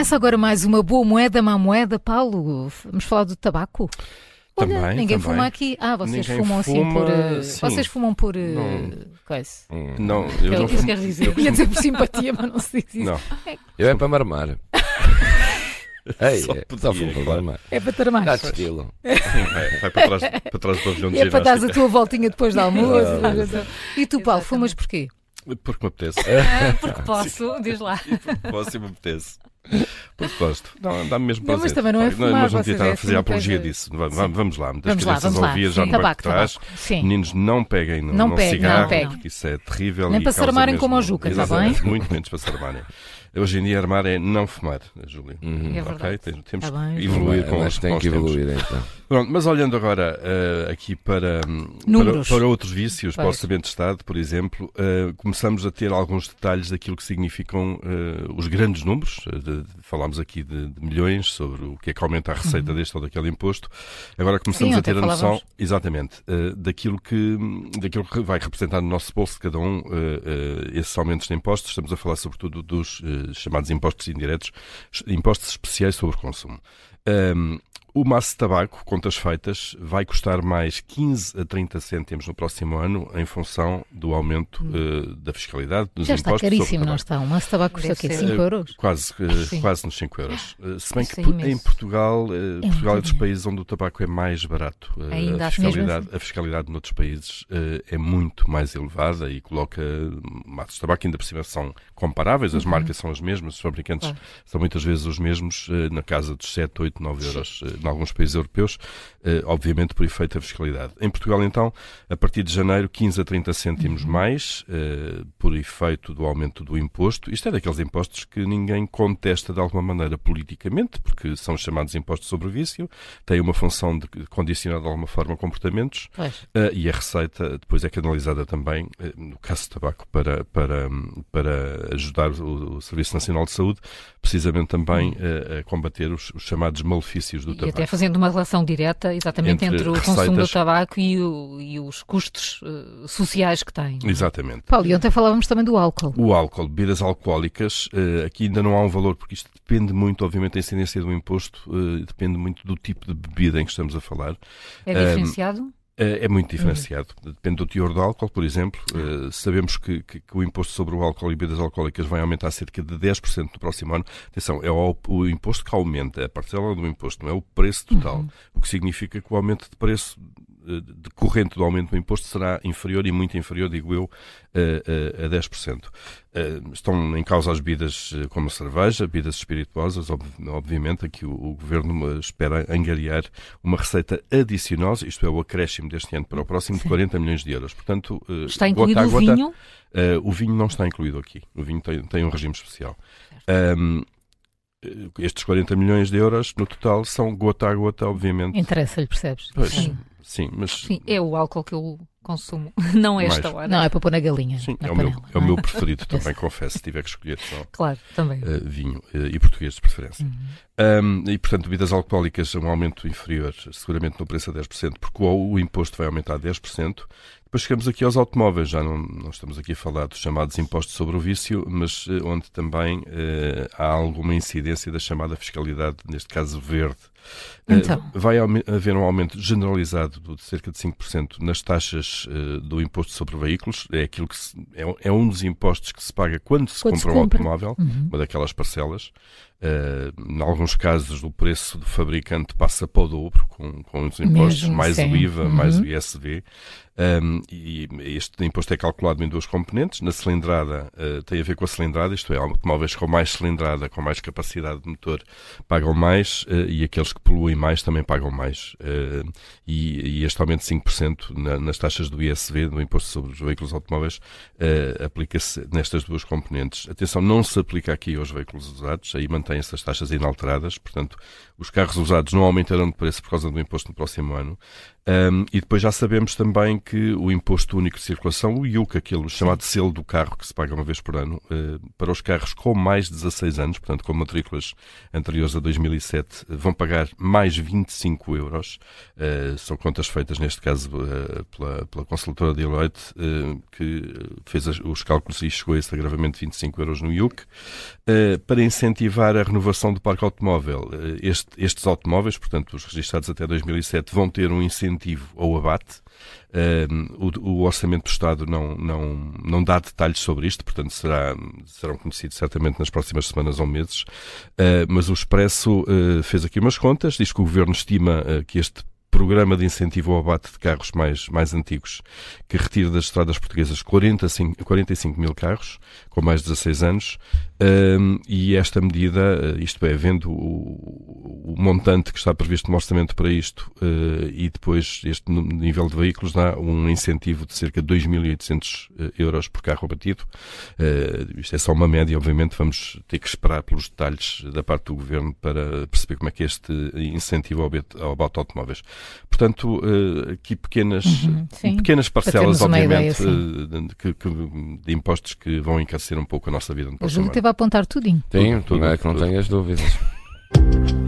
começa agora mais uma boa moeda, má moeda, Paulo. Vamos falar do tabaco? Olha, Também, ninguém também. fuma aqui. Ah, vocês Ninguém fumam assim fuma, por. eh, sim. Vocês fumam por. eh, Não. Coisa. Não, Que eu é não quer dizer? Ia dizer por simpatia, mas não se diz isso. Não, Eu é para marmar. Ei, Só é, podia, para claro. É para ter mais. Dá de estilo. vai, vai para trás, para trás do pavilhão de É para dar a ginástica. tua voltinha depois do almoço. E tu, Paulo, Exatamente. fumas porquê? Porque me apetece. Ah, porque posso, diz lá. Posso e me apetece. Porque gosto. Não, dá-me mesmo Não, prazer. mas também não é Claro, fumar, Mas não devia estar é a fazer assim a apologia coisa- disso. Vamos, vamos, vamos lá. Muitas Vamos lá, crianças lá. ouvir já no banco Tabaco, de trás. Sim. Meninos, não peguem no, Não no peguem, cigarro, não peguem. porque isso é terrível. Nem e para se armarem mesmo- como ao Juca, está bem? Muito menos para se armarem. Hoje em dia, armar é não fumar, Júlio. Uhum. É Ok? verdade. Tem- Temos Está bem. que evoluir com Mas os tem que tempos. evoluir então. Pronto, mas olhando agora eh, aqui para, hum, para, para outros vícios, para o. Orçamento de Estado, por exemplo, eh, começamos a ter alguns detalhes daquilo que significam eh, os grandes números. De- de- falámos aqui de, de milhões sobre o que é que aumenta a receita deste ou daquele imposto. Agora começamos Sim, a ter a noção, falávamos. exatamente, daquilo, que, daquilo que vai representar no nosso bolso de cada um esses aumentos de impostos. Estamos a falar sobretudo dos chamados impostos indiretos, impostos especiais sobre o consumo. Ahm, o maço de tabaco, contas feitas, vai custar mais 15 a 30 cêntimos no próximo ano em função do aumento eh, da fiscalidade, dos Já está impostos sobre o caríssimo, não está? Um maço de tabaco custa o quê? ser. 5 euros? Quase, eh, Sim. quase nos 5 euros. Eh, Se bem Isso que é em Portugal, eh, Portugal é dos países onde o tabaco é mais barato. Eh, Ainda a, assim, fiscalidade, a fiscalidade noutros países eh, é muito mais elevada e coloca maços de tabaco ainda por cima são comparáveis, as marcas são as mesmas, os fabricantes Uhum. Claro. são muitas vezes os mesmos, eh, na casa dos 7, 8, 9 euros eh, em alguns países europeus, eh, obviamente por efeito da fiscalidade. Em Portugal, então, a partir de janeiro, 15 a 30 cêntimos Uhum. mais, eh, por efeito do aumento do imposto. Isto é daqueles impostos que ninguém contesta de alguma maneira politicamente, porque são chamados impostos sobre vício, têm uma função de condicionar de alguma forma comportamentos, Pois. Uh, e a receita depois é canalizada também, no caso do tabaco, para, para, para ajudar o, Serviço Nacional de Saúde, precisamente também uh, a combater os, os chamados malefícios do E até fazendo uma relação direta exatamente Entre entre, o consumo do receitas. tabaco e, o- e os custos eh, sociais que tem. é? Exatamente. Paulo, e ontem falávamos também do álcool. O álcool, bebidas alcoólicas, uh, aqui ainda não há um valor, porque isto depende muito, obviamente, da incidência do imposto, uh, depende muito do tipo de bebida em que estamos a falar. É diferenciado? É é muito diferenciado. Depende do teor do álcool, por exemplo. Eh, sabemos que, que- que o imposto sobre o álcool e bebidas alcoólicas vai aumentar cerca de 10% no próximo ano. Atenção, é o, o imposto que aumenta, a parcela do imposto, não é o preço total. O que significa que o aumento de preço eh, decorrente do aumento do imposto será inferior e muito inferior, digo eu, a, a, a 10%. Eh, estão em causa as bebidas eh, como a cerveja, bebidas espirituosas, ob- obviamente, aqui o, o Governo eh, espera angariar uma receita adicionosa, isto é, o acréscimo deste ano para o próximo, de 40 milhões de euros. Portanto, eh, Está gota incluído a o gota, vinho? eh, o vinho não está incluído aqui. O vinho tem, tem um regime especial. Eh, estes 40 milhões de euros, no total, são gota a gota, obviamente. Interessa-lhe, percebes? Pois, Sim. Sim, mas Sim, é o álcool que eu consumo, não esta Mais. hora. Não, é para pôr na galinha. sim, na é, o meu, panela, é o não meu preferido também, confesso, se tiver que escolher só. Claro, também. eh, vinho eh, e português de preferência. Um, e, portanto, bebidas alcoólicas, um aumento inferior, seguramente no preço a 10%, porque o, o imposto vai aumentar a 10%. Depois chegamos aqui aos automóveis, já não, não estamos aqui a falar dos chamados impostos sobre o vício, mas eh, onde também eh, há alguma incidência da chamada fiscalidade, neste caso verde. Eh, Então. vai haver um aumento generalizado de cerca de 5% nas taxas eh, do imposto sobre veículos. É aquilo que se- é, um- é um dos impostos que se paga quando se Quando se compra um compra. automóvel, Uhum. uma daquelas parcelas. Uh, em alguns casos, o preço do fabricante passa para o dobro, com, com os impostos, Mesmo, mais sim. o IVA, Uhum. mais o ISV. Um, e este imposto é calculado em duas componentes. Na cilindrada, uh, tem a ver com a cilindrada, isto é, automóveis com mais cilindrada, com mais capacidade de motor, pagam mais, uh, e aqueles que poluem mais também pagam mais. Uh, e, e este aumento de 5% na, nas taxas do ISV, do Imposto sobre os Veículos Automóveis, aplica-se nestas duas componentes. Atenção, não se aplica aqui aos veículos usados, aí mantêm-se as taxas inalteradas, portanto, os carros usados não aumentarão de preço por causa do imposto no próximo ano. Um, e depois já sabemos também que o Imposto Único de Circulação, o IUC, aquele chamado selo do carro que se paga uma vez por ano, uh, para os carros com mais de 16 anos, portanto com matrículas anteriores a 2007, vão pagar mais 25 euros. Uh, são contas feitas, neste caso, uh, pela, pela consultora Deloitte, que fez os cálculos e chegou a esse agravamento de 25 euros no IUC. para incentivar a renovação do parque automóvel, este, estes automóveis, portanto os registrados até 2007, vão ter um incentivo ao abate. Uh, o, o, Orçamento do Estado não, não, não dá detalhes sobre isto, portanto será, serão conhecidos certamente nas próximas semanas ou meses. Uh, mas o Expresso uh, fez aqui umas contas, diz que o Governo estima que este programa de incentivo ao abate de carros mais, mais antigos, que retira das estradas portuguesas 45, 45 mil carros, com mais de 16 anos, um, e esta medida, eh, isto é, vendo o, o, montante que está previsto no orçamento para isto uh, e depois este nível de veículos, dá um incentivo de cerca de 2.800 eh, euros por carro abatido. Uh, isto é só uma média, obviamente, vamos ter que esperar pelos detalhes da parte do Governo para perceber como é que é este incentivo ao, abate automóveis. Portanto, uh, aqui pequenas, uhum, pequenas parcelas, obviamente, ideia, que, que, de impostos que vão encarecer um pouco a nossa vida no próximo ano apontar tudinho. Tenho, tudo, é que não tenhas dúvidas.